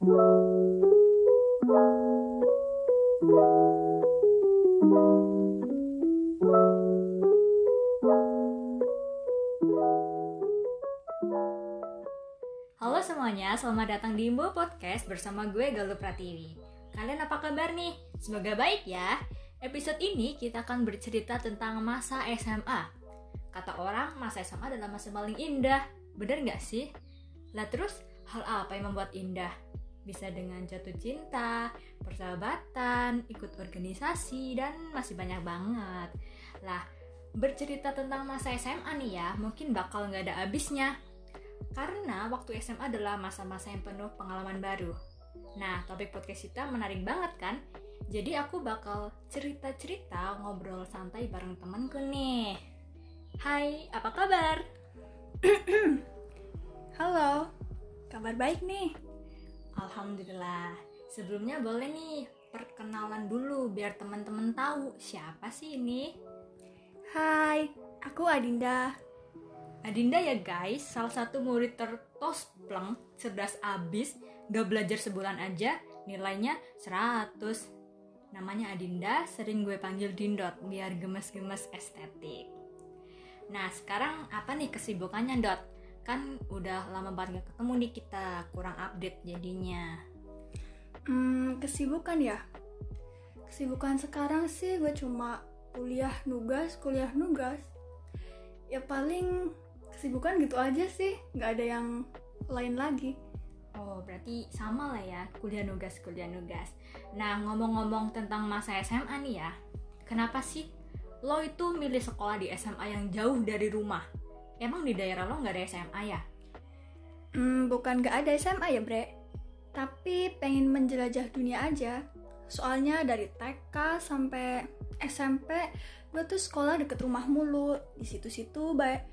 Halo semuanya, selamat datang di Imbo Podcast bersama gue Galuh Pratiwi. Kalian apa kabar nih? Semoga baik ya. Episode ini kita akan bercerita tentang masa SMA. Kata orang, masa SMA adalah masa paling indah. Bener nggak sih? Lah terus, hal apa yang membuat indah? Bisa dengan jatuh cinta, persahabatan, ikut organisasi, dan masih banyak banget. Lah, bercerita tentang masa SMA nih ya, mungkin bakal nggak ada habisnya. Karena waktu SMA adalah masa-masa yang penuh pengalaman baru. Nah, topik podcast kita menarik banget kan? Jadi aku bakal cerita-cerita ngobrol santai bareng temenku nih. Hai, apa kabar? Halo, kabar baik nih. Alhamdulillah. Sebelumnya boleh nih perkenalan dulu biar teman-teman tahu siapa sih ini. Hai, aku Adinda. Adinda ya guys, salah satu murid tertospleng, cerdas abis, gak belajar sebulan aja, nilainya 100. Namanya Adinda, sering gue panggil Dindot, biar gemes-gemes estetik. Nah sekarang apa nih kesibukannya Dot? Kan udah lama banget gak ketemu nih kita, kurang update jadinya. Hmm, kesibukan ya? Kesibukan sekarang sih gue cuma kuliah nugas, kuliah nugas. Ya paling kesibukan gitu aja sih, nggak ada yang lain lagi. Oh, berarti sama lah ya, kuliah nugas, kuliah nugas. Nah, ngomong-ngomong tentang masa SMA nih ya, kenapa sih lo itu milih sekolah di SMA yang jauh dari rumah? Emang di daerah lo nggak ada SMA ya? Hmm, bukan nggak ada SMA ya bre, tapi pengen menjelajah dunia aja. Soalnya dari TK sampai SMP, gue tuh sekolah deket rumah mulu, di situ-situ baik.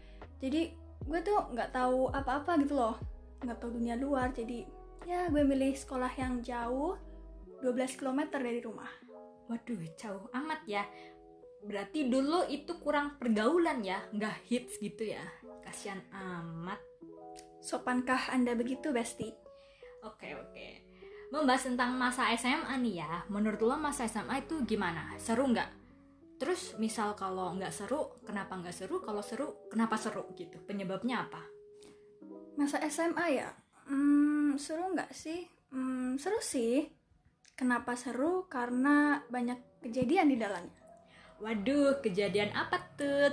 Jadi gue tuh nggak tahu apa-apa gitu loh, nggak tahu dunia luar. Jadi ya gue milih sekolah yang jauh, 12 km dari rumah. Waduh, jauh amat ya. Berarti dulu itu kurang pergaulan ya, nggak hits gitu ya. Kasian amat. Sopankah anda begitu, Besti? Oke, oke. Membahas tentang masa SMA nih ya, menurut lo masa SMA itu gimana? Seru nggak? Terus misal kalau nggak seru, kenapa nggak seru? Kalau seru, kenapa seru gitu? Penyebabnya apa? Masa SMA ya? Hmm, seru nggak sih? Hmm, seru sih. Kenapa seru? Karena banyak kejadian di dalamnya. Waduh, kejadian apa tuh?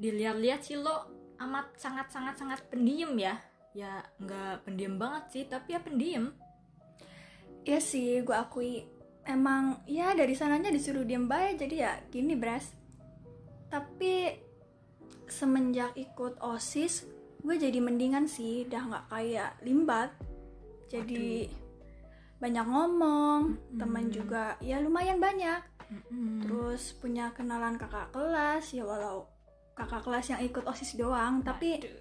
Dilihat-lihat sih lo amat sangat-sangat-sangat pendiam ya. Ya nggak pendiam banget sih, tapi ya pendiam. Iya sih, gue akui. Emang ya dari sananya disuruh diem baik, jadi ya gini bres. Tapi semenjak ikut OSIS, gue jadi mendingan sih, udah nggak kayak limbat. Jadi banyak ngomong, teman juga ya lumayan banyak. Mm-mm. Terus punya kenalan kakak kelas, ya walau kakak kelas yang ikut OSIS doang, tapi Waduh.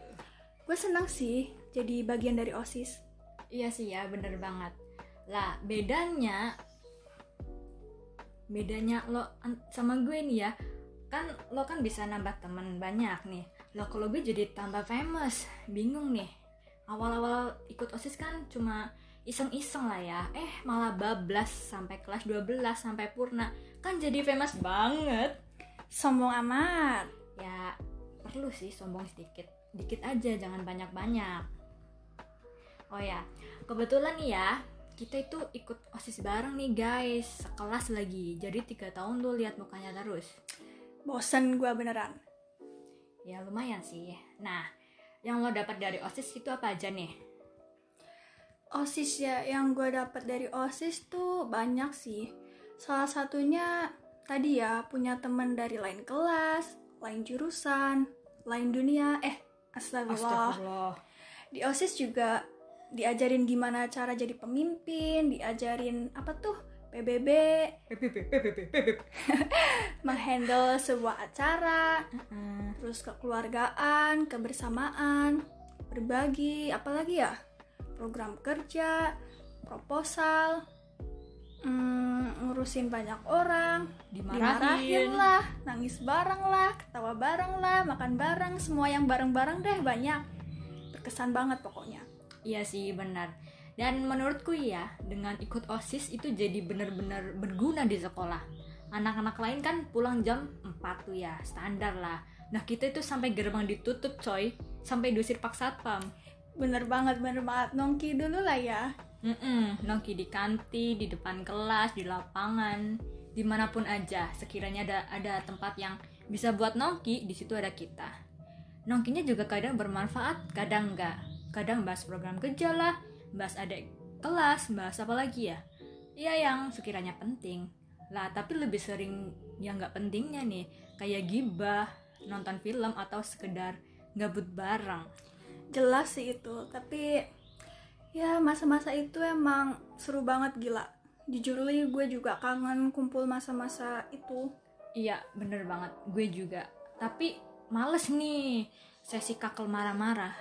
gue senang sih jadi bagian dari OSIS. Iya sih ya, bener banget. Lah, bedanya bedanya lo sama gue nih ya. Kan lo kan bisa nambah temen banyak nih. Lo kalau gue jadi tambah famous. Bingung nih. Awal-awal ikut OSIS kan cuma iseng-iseng lah ya. Eh, malah bablas sampai kelas 12 sampai purna. Kan jadi famous banget. Sombong amat. Ya, perlu sih sombong sedikit. Dikit aja, jangan banyak-banyak. Oh ya, kebetulan nih ya, kita itu ikut OSIS bareng nih guys, sekelas lagi. Jadi tiga tahun tuh lihat mukanya terus. Bosen gue beneran. Ya lumayan sih. Nah, yang lo dapat dari OSIS itu apa aja nih? OSIS ya, yang gue dapat dari OSIS tuh banyak sih. Salah satunya tadi ya punya teman dari lain kelas, lain jurusan, lain dunia. Eh, astagfirullah. Astagfirullah. Di OSIS juga diajarin gimana cara jadi pemimpin, diajarin apa tuh PBB, menghandle sebuah acara, terus kekeluargaan, kebersamaan, berbagi, apalagi ya, program kerja, proposal, mm, ngurusin banyak orang, dimarahin Dimarahin. lah, nangis bareng lah, ketawa bareng lah, makan bareng, semua yang bareng-bareng deh banyak. Berkesan banget pokoknya. Iya sih benar. Dan menurutku ya, dengan ikut OSIS itu jadi bener-bener berguna di sekolah. Anak-anak lain kan pulang jam 4 tuh ya, standar lah. Nah kita itu sampai gerbang ditutup coy, sampai diusir pak satpam. Bener banget, bener banget. Nongki dulu lah ya. Mm-mm, nongki di kantin, di depan kelas, di lapangan, di mana pun aja. Sekiranya ada ada tempat yang bisa buat nongki, di situ ada kita. Nongkinya juga kadang bermanfaat, kadang enggak. Kadang bahas program kerja lah, bahas adik kelas, bahas apa lagi ya? Iya yang sekiranya penting. Lah, tapi lebih sering yang nggak pentingnya nih, kayak gibah, nonton film atau sekedar gabut bareng. Jelas sih itu, tapi ya masa-masa itu emang seru banget gila. Jujur li gue juga kangen kumpul masa-masa itu. Iya, bener banget. Gue juga. Tapi males nih sesi kakel marah-marah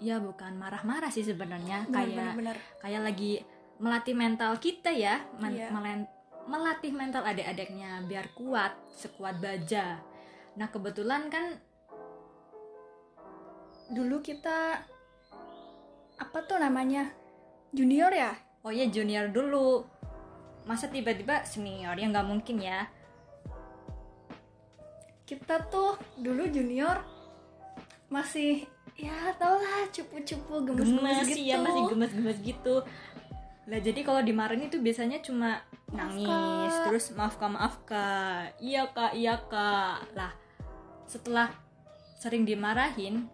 ya bukan marah-marah sih sebenarnya kayak bener, kayak lagi melatih mental kita ya men Iya. melen- melatih mental adik-adiknya biar kuat sekuat baja nah kebetulan kan Dulu kita apa tuh namanya? Junior ya? oh ya junior dulu masa tiba-tiba senior ya nggak mungkin ya Kita tuh dulu junior masih ya tau lah cupu-cupu gemes-gemes gemes gitu. ya masih gemes-gemes gitu lah jadi kalau dimarahin itu biasanya cuma Maaf, nangis Kak. terus maaf kak maaf kak iya kak iya kak lah setelah sering dimarahin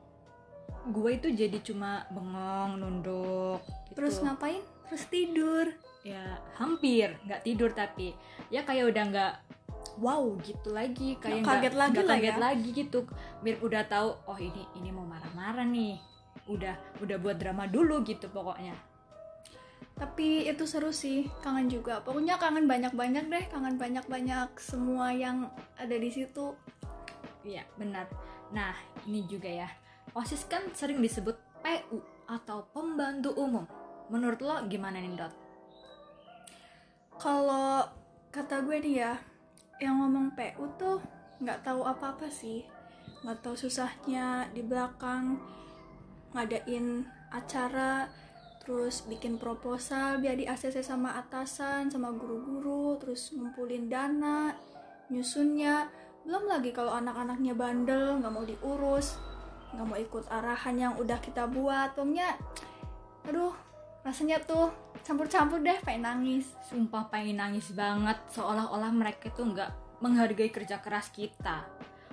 gue itu jadi cuma bengong nunduk gitu. Terus ngapain? Terus tidur. ya hampir nggak tidur tapi ya kayak udah nggak wow gitu lagi kayak Nggak kaget lagi nggak lah kaget ya. lagi gitu biar udah tahu oh ini ini mau marah-marah nih udah udah buat drama dulu gitu pokoknya Tapi itu seru sih, kangen juga. Pokoknya kangen banyak-banyak deh, kangen banyak-banyak semua yang ada di situ. iya benar nah ini juga ya osis kan sering disebut PU atau pembantu umum. Menurut lo gimana nih dot? Kalau kata gue nih ya, yang ngomong PU tuh nggak tahu apa-apa sih, nggak tahu susahnya di belakang ngadain acara, terus bikin proposal biar di ACC sama atasan, sama guru-guru, terus ngumpulin dana, nyusunnya, belum lagi kalau anak-anaknya bandel, nggak mau diurus, nggak mau ikut arahan yang udah kita buat, pokoknya, aduh, rasanya tuh campur-campur deh, pengen nangis. sumpah pengen nangis banget. Seolah-olah mereka tuh nggak menghargai kerja keras kita.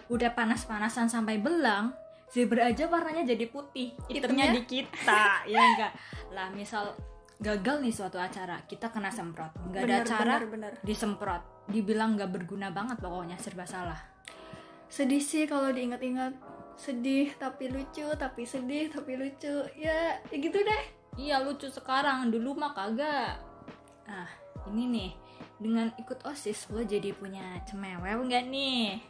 Udah panas-panasan sampai belang zebra aja warnanya jadi putih. Hitamnya di kita ya enggak lah misal gagal nih suatu acara kita kena semprot. Nggak ada acara bener, bener. disemprot. Dibilang nggak berguna banget pokoknya serba salah. Sedih sih kalau diingat-ingat sedih tapi lucu tapi sedih tapi lucu. Ya, ya gitu deh. Iya lucu sekarang. Dulu mah kagak. Ah ini nih. Dengan ikut osis lo jadi punya cemewew nggak nih?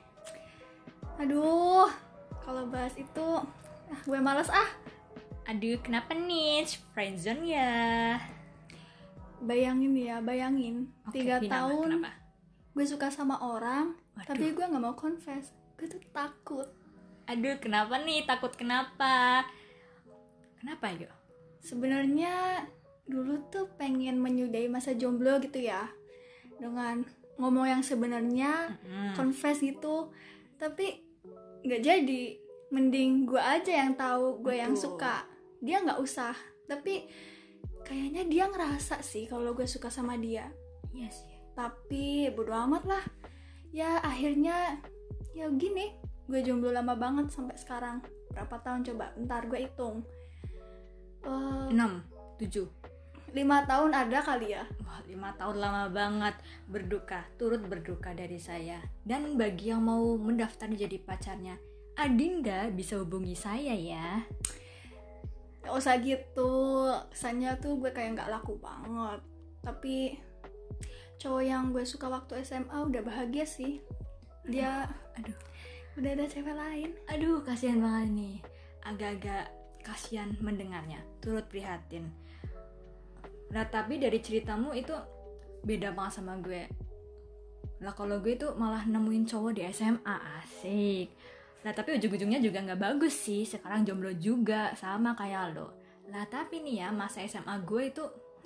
Aduh kalau bahas itu ah, gue males ah. Aduh, kenapa nih? Friendzone ya. bayangin ya bayangin. Tiga tahun Kenapa? gue suka sama orang Waduh. tapi gue nggak mau confess. Gue tuh takut Aduh, kenapa nih? Takut kenapa? Kenapa yuk? sebenarnya dulu tuh pengen menyudahi masa jomblo gitu ya dengan ngomong yang sebenarnya Mm. confess gitu tapi nggak jadi mending gue aja yang tahu gue yang suka dia nggak usah tapi kayaknya dia ngerasa sih kalau gue suka sama dia Iya sih. tapi bodo amat lah ya akhirnya ya gini gue jomblo lama banget sampai sekarang. Berapa tahun coba? Ntar gue hitung. Eh, 6, 7. lima tahun ada kali ya. Wah, 5 tahun lama banget. Berduka, turut berduka dari saya. Dan bagi yang mau mendaftar jadi pacarnya, Adinda bisa hubungi saya ya. Gak usah gitu. Kesannya tuh gue kayak nggak laku banget. Tapi cowok yang gue suka waktu SMA udah bahagia sih. Dia Aduh, udah ada cewek lain aduh kasihan banget nih. Agak-agak kasihan mendengarnya, turut prihatin. Nah, tapi dari ceritamu itu beda banget sama gue. Lah kalau gue tuh malah nemuin cowok di SMA, asik. Nah tapi ujung-ujungnya juga nggak bagus sih, sekarang jomblo juga, sama kayak lo. lah tapi nih ya masa SMA gue itu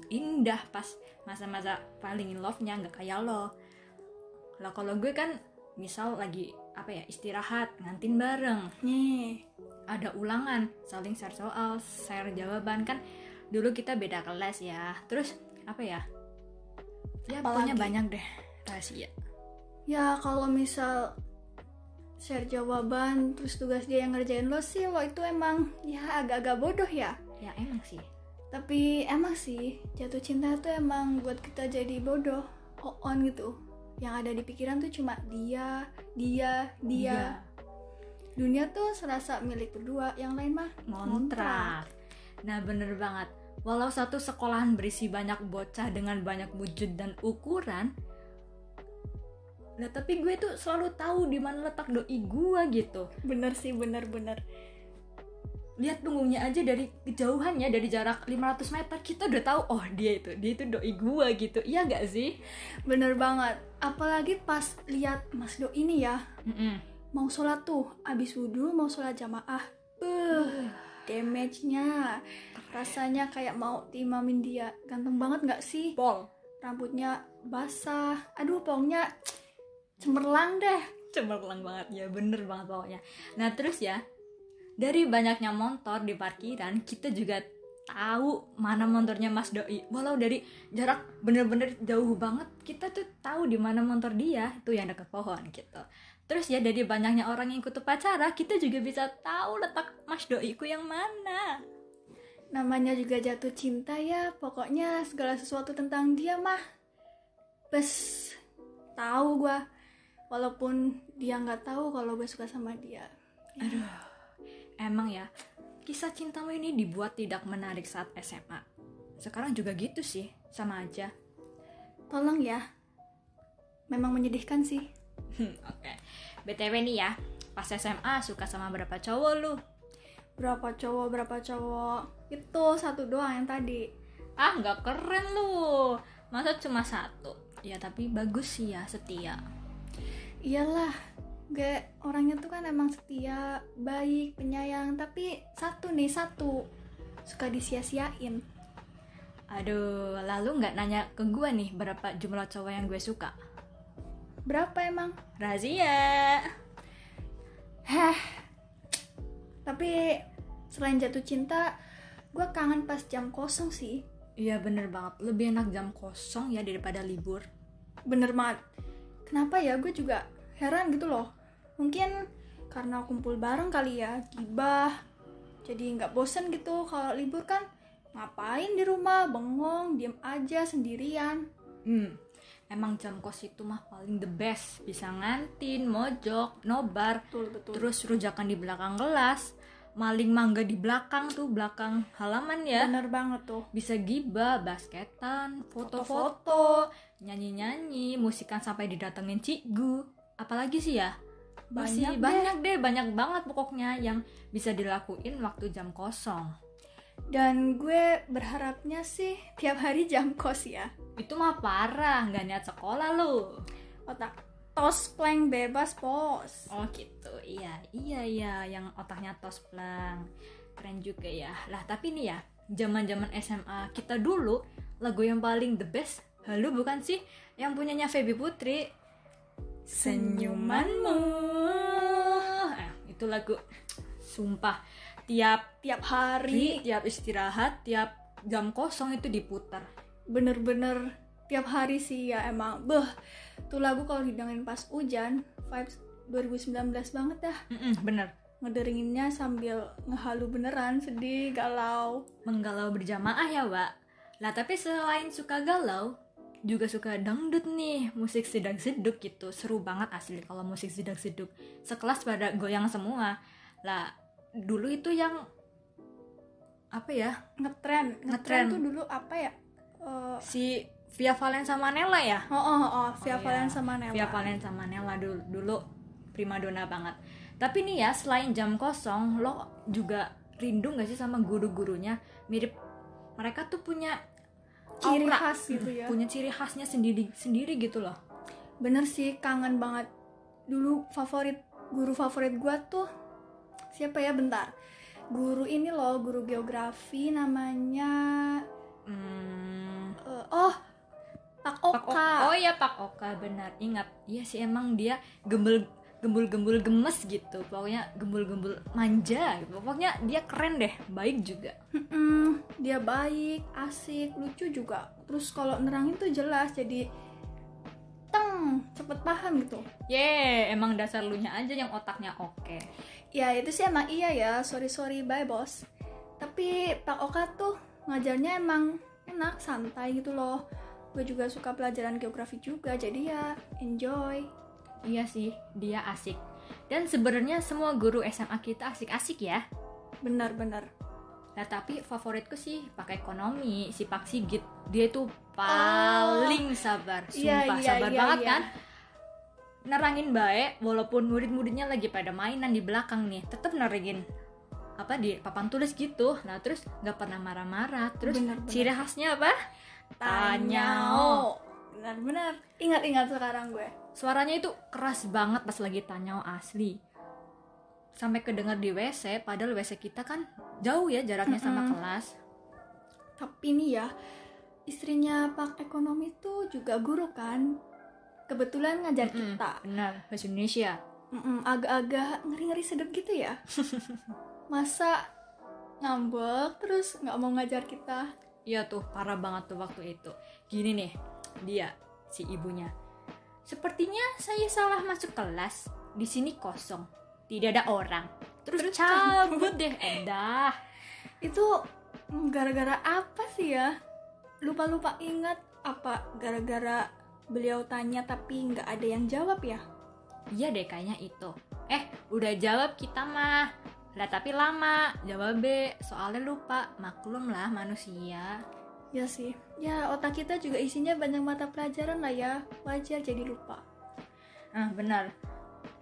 indah pas masa-masa paling in love-nya nggak kayak lo lah kalau gue kan misal lagi apa ya istirahat ngantin bareng. Nih. Ada ulangan saling share soal share jawaban. Kan dulu kita beda kelas ya. Terus apa ya? Ya pokoknya Apalagi? banyak deh rahasia. Ya kalau misal share jawaban terus tugas dia yang ngerjain lo sih lo itu emang ya agak-agak bodoh ya. Ya emang sih. Tapi emang sih jatuh cinta tuh emang buat kita jadi bodoh on gitu yang ada di pikiran tuh cuma dia dia dia. Dunia tuh serasa milik berdua yang lain mah ngontrak nah bener banget. Walau satu sekolahan berisi banyak bocah dengan banyak wujud dan ukuran Nah, tapi gue tuh selalu tahu di mana letak doi gue gitu. bener sih bener bener Lihat punggungnya aja dari kejauhannya dari jarak 500 meter kita udah tahu oh dia itu, dia itu doi gue gitu. Iya gak sih? bener banget. Apalagi pas lihat mas do ini ya. Mm-mm. mau sholat tuh abis wudhu mau sholat jamaah. Uh damage-nya. Rasanya kayak mau timamin dia. Ganteng banget nggak sih? Pol. rambutnya basah. Aduh pokoknya cemerlang deh. Cemerlang banget. Ya bener banget pokoknya. Nah terus ya dari banyaknya motor di parkiran kita juga tahu mana motornya Mas Doi. Walau dari jarak bener-bener jauh banget kita tuh tahu di mana motor dia itu yang dekat pohon gitu. Terus ya dari banyaknya orang yang ikut upacara kita juga bisa tahu letak Mas Doi ku yang mana. Namanya juga jatuh cinta ya pokoknya segala sesuatu tentang dia mah. Bes tahu gua. Walaupun dia nggak tahu kalau gue suka sama dia. Aduh emang ya kisah cintamu ini dibuat tidak menarik saat SMA sekarang juga gitu sih sama aja tolong ya memang menyedihkan sih Hmm, Oke, BTW nih ya, pas SMA suka sama berapa cowok lu? berapa cowok berapa cowok itu satu doang yang tadi Ah, nggak keren lu. Masa cuma satu? Ya tapi bagus sih ya, setia. iyalah gue orangnya tuh kan emang setia baik penyayang. Tapi satu nih satu. Suka disia-siain. Aduh, lalu nggak nanya ke gue nih berapa jumlah cowok yang gue suka? berapa emang? Razia. heh. Tapi selain jatuh cinta gue kangen pas jam kosong sih. Iya bener banget, lebih enak jam kosong ya daripada libur. bener banget. Kenapa ya? Gue juga heran gitu loh mungkin karena kumpul bareng kali ya gibah jadi nggak bosen gitu kalau libur kan. Ngapain di rumah bengong diem aja sendirian. Hmm, emang jam kos itu mah paling the best. Bisa ngantin, mojok, nobar, betul betul. terus rujakan di belakang kelas maling mangga di belakang tuh belakang halaman ya. Bener banget tuh. Bisa gibah basketan foto-foto. nyanyi-nyanyi musikan sampai didatengin cikgu. Apalagi sih ya masih Banyak deh. banyak deh banyak banget pokoknya yang bisa dilakuin waktu jam kosong. Dan gue berharapnya sih tiap hari jam kos ya. Itu mah parah nggak niat sekolah lu. Otak tos plank bebas pos. Oh gitu. Iya iya iya yang otaknya tosplang keren juga ya. Lah tapi nih ya zaman zaman SMA kita dulu lagu yang paling the best halo bukan sih? Yang punyanya Feby Putri senyumanmu. Eh, itu lagu. Sumpah. Tiap tiap hari tiap istirahat tiap jam kosong itu diputar. Bener-bener tiap hari sih ya emang. Beh tuh lagu kalau didengerin pas hujan vibes 2019 banget dah. Mm-mm, bener. Ngederinginnya sambil ngehalu beneran sedih galau. Menggalau berjamaah ya Wak. Lah tapi selain suka galau juga suka dangdut nih musik sedang seduk gitu. Seru banget asli kalau musik sedang seduk sekelas pada goyang semua. Lah dulu itu yang apa ya? Ngetren ngetren tuh dulu apa ya? Eh, si Via Valen sama Nela ya? Oh oh oh Via iya. Valen sama Nela. Via Valen sama Nela dulu, dulu primadona banget. Tapi nih ya selain jam kosong lo juga rindu gak sih sama guru-gurunya? Mirip mereka tuh punya ciri aura. khas gitu ya punya ciri khasnya sendiri sendiri gitu loh bener sih kangen banget dulu favorit guru favorit gua tuh siapa ya bentar guru ini loh guru geografi namanya Hmm, eh, oh Pak Pak Oka Oka. Oh ya Pak Oka benar. Ingat. Iya sih emang dia gembul gembul-gembul gemes gitu. Pokoknya gembul-gembul manja gitu. Pokoknya dia keren deh, baik juga. Mm-mm, dia baik asik lucu juga terus kalau nerangin tuh jelas jadi teng cepet paham gitu Ye, emang dasar lu nya aja yang otaknya oke. ya itu sih emang iya ya sorry sorry bye bos tapi Pak Oka tuh ngajarnya emang enak santai gitu loh gue juga suka pelajaran geografi juga jadi ya enjoy Iya sih, dia asik. Dan sebenarnya semua guru SMA kita asik-asik ya. benar-benar Nah tapi favoritku sih pakai ekonomi si Pak Sigit. Dia itu paling sabar, Iya, sumpah iya, sabar iya, banget iya. kan. Nerangin baik, walaupun murid-muridnya lagi pada mainan di belakang nih, tetap nerangin apa di papan tulis gitu. Nah terus nggak pernah marah-marah. Terus Bener, bener. ciri khasnya apa? Tanyao. benar-benar ingat-ingat sekarang gue Suaranya itu keras banget pas lagi tanyao asli. Sampai kedengar di WC, padahal WC kita kan jauh ya jaraknya sama Mm-mm. kelas. tapi nih ya istrinya Pak Ekonomi tuh juga guru kan kebetulan ngajar Mm-mm, kita Benar, bahasa Indonesia. Mm-mm, agak-agak ngeri-ngeri sedep gitu ya masa ngambek terus nggak mau ngajar kita Iya tuh, parah banget tuh waktu itu. Gini nih, dia, si ibunya. Sepertinya saya salah masuk kelas. Di sini kosong. Tidak ada orang. Terus, Terus cabut deh, endah. itu gara-gara apa sih ya lupa-lupa ingat apa gara-gara beliau tanya tapi nggak ada yang jawab ya Iya deh kayaknya itu. Eh, udah jawab kita mah. Lah tapi lama. Jawab B, soalnya lupa. Maklum lah manusia. Ya sih ya otak kita juga isinya banyak mata pelajaran lah ya wajar jadi lupa Ah, benar.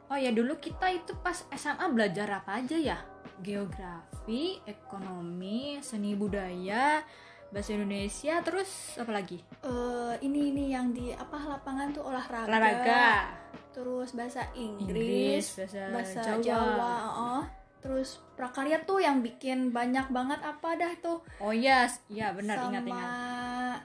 Oh ya dulu kita itu pas SMA belajar apa aja ya? Geografi, ekonomi, seni budaya, bahasa Indonesia, terus apa lagi? eh ini ini yang di apa lapangan tuh olahraga, Olahraga, terus bahasa Inggris, Inggris, bahasa, bahasa Jawa. Jawa, oh. Terus prakarya tuh yang bikin banyak banget apa dah tuh Oh iya, s- iya benar sama ingat-ingat.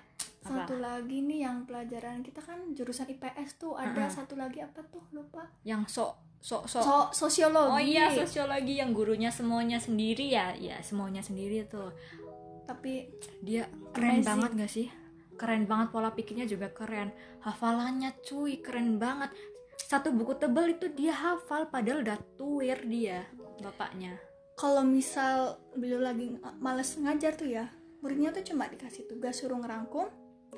satu lagi nih yang pelajaran kita kan jurusan IPS tuh ada Mm-mm. satu lagi apa tuh lupa Yang sok sok sok. so sosiologi Oh iya, sosiologi yang gurunya semuanya sendiri ya. Ya, semuanya sendiri tuh. tapi Dia keren Amazing. banget gak sih? Keren banget pola pikirnya juga keren. Hafalannya cuy, keren banget. Satu buku tebel itu dia hafal padahal udah tuir dia bapaknya. kalau misal beliau lagi males ngajar tuh ya muridnya tuh cuma dikasih tugas suruh ngerangkum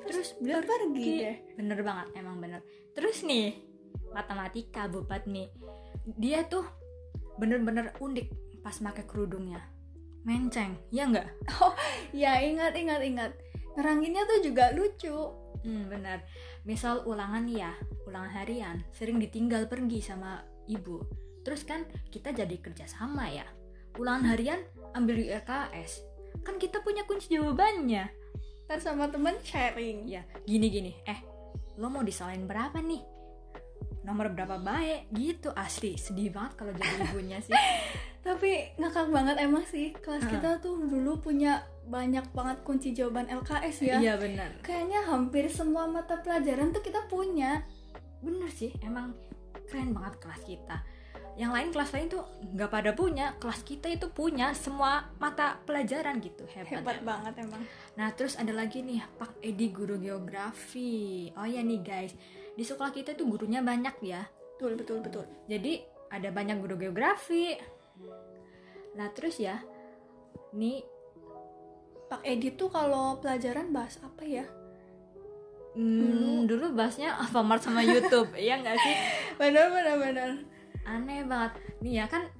terus beliau pergi deh Bener banget, emang bener. Terus nih, matematika bupat nih. Dia tuh bener-bener unik pas pakai kerudungnya. Menceng, ya nggak? ya ingat ingat ingat ngeranginnya tuh juga lucu Hmm, benar. Misal ulangan ya, ulangan harian, sering ditinggal pergi sama ibu. Terus kan kita jadi kerja sama ya. Ulangan harian ambil di RKS. Kan kita punya kunci jawabannya. ntar sama temen sharing Ya, gini-gini. Eh, lo mau disalahin berapa nih? Nomor berapa baik? Gitu asli. Sedih banget kalau jadi ibunya sih. tapi ngakak banget emang sih kelas Heeh. kita tuh dulu punya banyak banget kunci jawaban LKS ya Iya benar. kayaknya hampir semua mata pelajaran tuh kita punya Bener sih, emang keren banget kelas kita. Yang lain kelas lain tuh nggak pada punya, kelas kita itu punya semua mata pelajaran gitu. Hebat, hebat banget emang Nah terus ada lagi nih Pak Edi guru geografi. Oh ya nih guys, di sekolah kita tuh gurunya banyak ya. betul betul betul Jadi ada banyak guru geografi. Nah terus ya, nih Pak Edi tuh kalau pelajaran bahas apa ya hmm, dulu bahasnya Alfamart sama YouTube, ya nggak sih? benar benar benar Aneh banget. Nih ya kan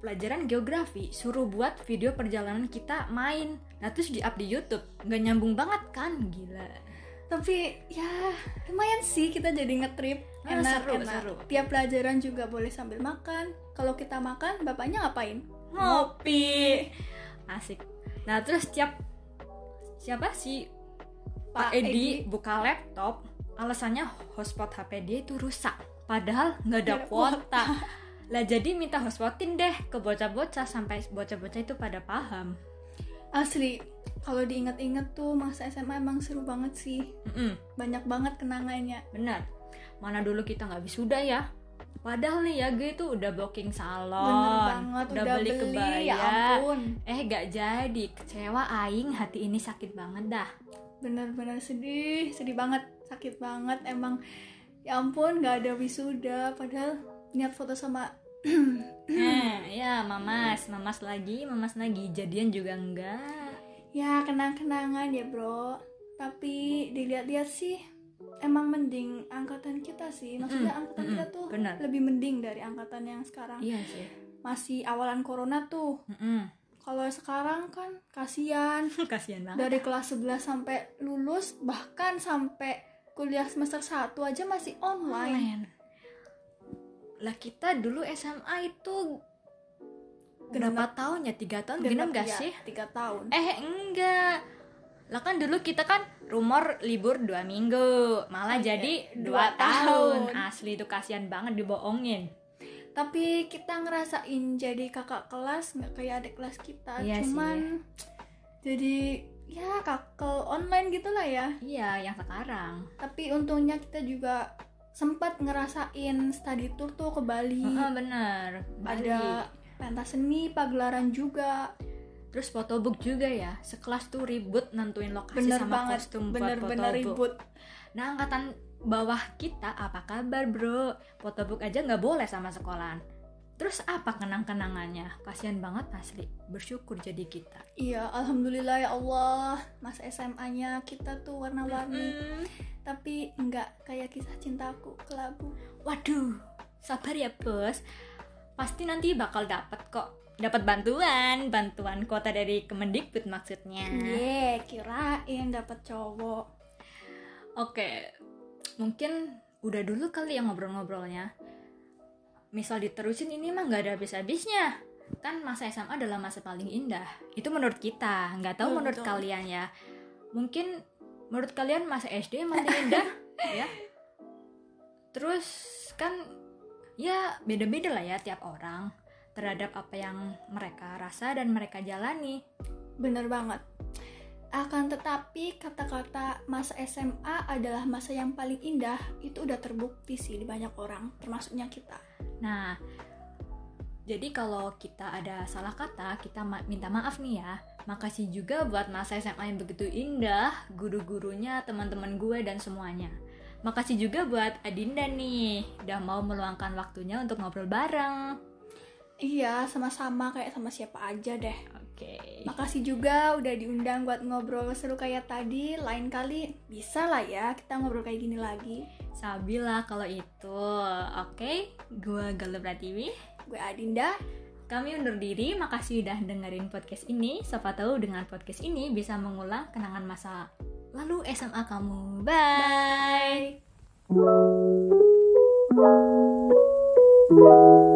pelajaran geografi suruh buat video perjalanan kita main. Nah terus di up di YouTube, nggak nyambung banget kan? Gila. tapi ya lumayan sih kita jadi ngetrip Ah, enak seru, enak seru. tiap pelajaran juga boleh sambil makan kalau kita makan bapaknya ngapain ngopi asik nah terus tiap siapa sih Pak, Pak Edi, Edi. buka laptop alasannya hotspot HP dia itu rusak padahal nggak ada kuota Lah jadi minta hotspotin deh ke bocah-bocah sampai bocah-bocah itu pada paham. Asli, kalau diingat-ingat tuh masa SMA emang seru banget sih. Mm-mm, Banyak banget kenangannya. benar. Mana dulu kita nggak wisuda ya. Padahal nih ya gue tuh udah booking salon, Bener banget, udah, udah, beli, beli, kebaya. ya ampun. Eh gak jadi, kecewa aing hati ini sakit banget dah. Bener-bener sedih, sedih banget, sakit banget emang. Ya ampun, gak ada wisuda. Padahal niat foto sama Nah, ya mamas, mamas lagi, mamas lagi. Jadian juga enggak. ya kenang-kenangan ya bro. Tapi dilihat-lihat sih emang mending angkatan kita sih. Maksudnya Mm-mm, angkatan mm-mm, kita tuh benar. lebih mending dari angkatan yang sekarang. Iya sih. Masih awalan corona tuh. Mm-mm. Kalau sekarang kan kasihan Kasian banget. dari kelas 11 sampai lulus bahkan sampai kuliah semester 1 aja masih online. Online. Lah kita dulu SMA itu berapa tahun ya? Tiga tahun genap gak ya, sih? tiga tahun. Eh enggak. Lah kan dulu kita kan rumor libur dua minggu, malah Oh, iya. jadi Dua dua tahun. tahun. Asli itu kasihan banget dibohongin. Tapi kita ngerasain jadi kakak kelas nggak kayak adik kelas kita, Iya sih, cuman jadi ya kakel online gitulah ya. Iya, yang sekarang. Tapi untungnya kita juga sempat ngerasain study tour tuh ke Bali. Heeh, bener. Bali. Ada pentas seni, pagelaran juga. Terus fotobook juga ya. Sekelas tuh ribut nentuin lokasi Bener sama banget, kostum buat bener-bener fotobook. ribut. Nah, angkatan bawah kita apa kabar, Bro? Fotobook aja nggak boleh sama sekolahan. Terus apa kenang-kenangannya? Kasihan banget asli. Bersyukur jadi kita. Iya, alhamdulillah ya Allah. Masa SMA-nya kita tuh warna-warni. Mm. Tapi nggak kayak kisah cintaku kelabu. Waduh, sabar ya, Bos. Pasti nanti bakal dapat kok. Dapat bantuan, bantuan kuota dari Kemendikbud maksudnya. Ye, kirain dapat cowok. Oke, mungkin udah dulu kali ya ngobrol-ngobrolnya. Misal diterusin ini mah nggak ada habis-habisnya. Kan masa SMA adalah masa paling indah. Itu menurut kita. Nggak tahu Betul, menurut betul. kalian ya. Mungkin menurut kalian masa SD yang paling indah, ya. Terus kan ya beda-beda lah ya tiap orang terhadap apa yang mereka rasa dan mereka jalani. Bener banget. Akan tetapi kata-kata masa SMA adalah masa yang paling indah itu udah terbukti sih di banyak orang, termasuknya kita. Nah, jadi kalau kita ada salah kata, kita ma- minta maaf nih ya. Makasih juga buat masa SMA yang begitu indah, guru-gurunya, teman-teman gue dan semuanya. Makasih juga buat Adinda nih, udah mau meluangkan waktunya untuk ngobrol bareng. Iya, sama-sama kayak sama siapa aja deh. Oke. Makasih juga udah diundang buat ngobrol seru kayak tadi. Lain kali bisa lah ya kita ngobrol kayak gini lagi. Sabila kalau itu. Oke, gue Galuh Pratiwi. Gue Adinda. Kami undur diri, makasih udah dengerin podcast ini. Siapa tahu dengan podcast ini bisa mengulang kenangan masa lalu SMA kamu. Bye. Bye.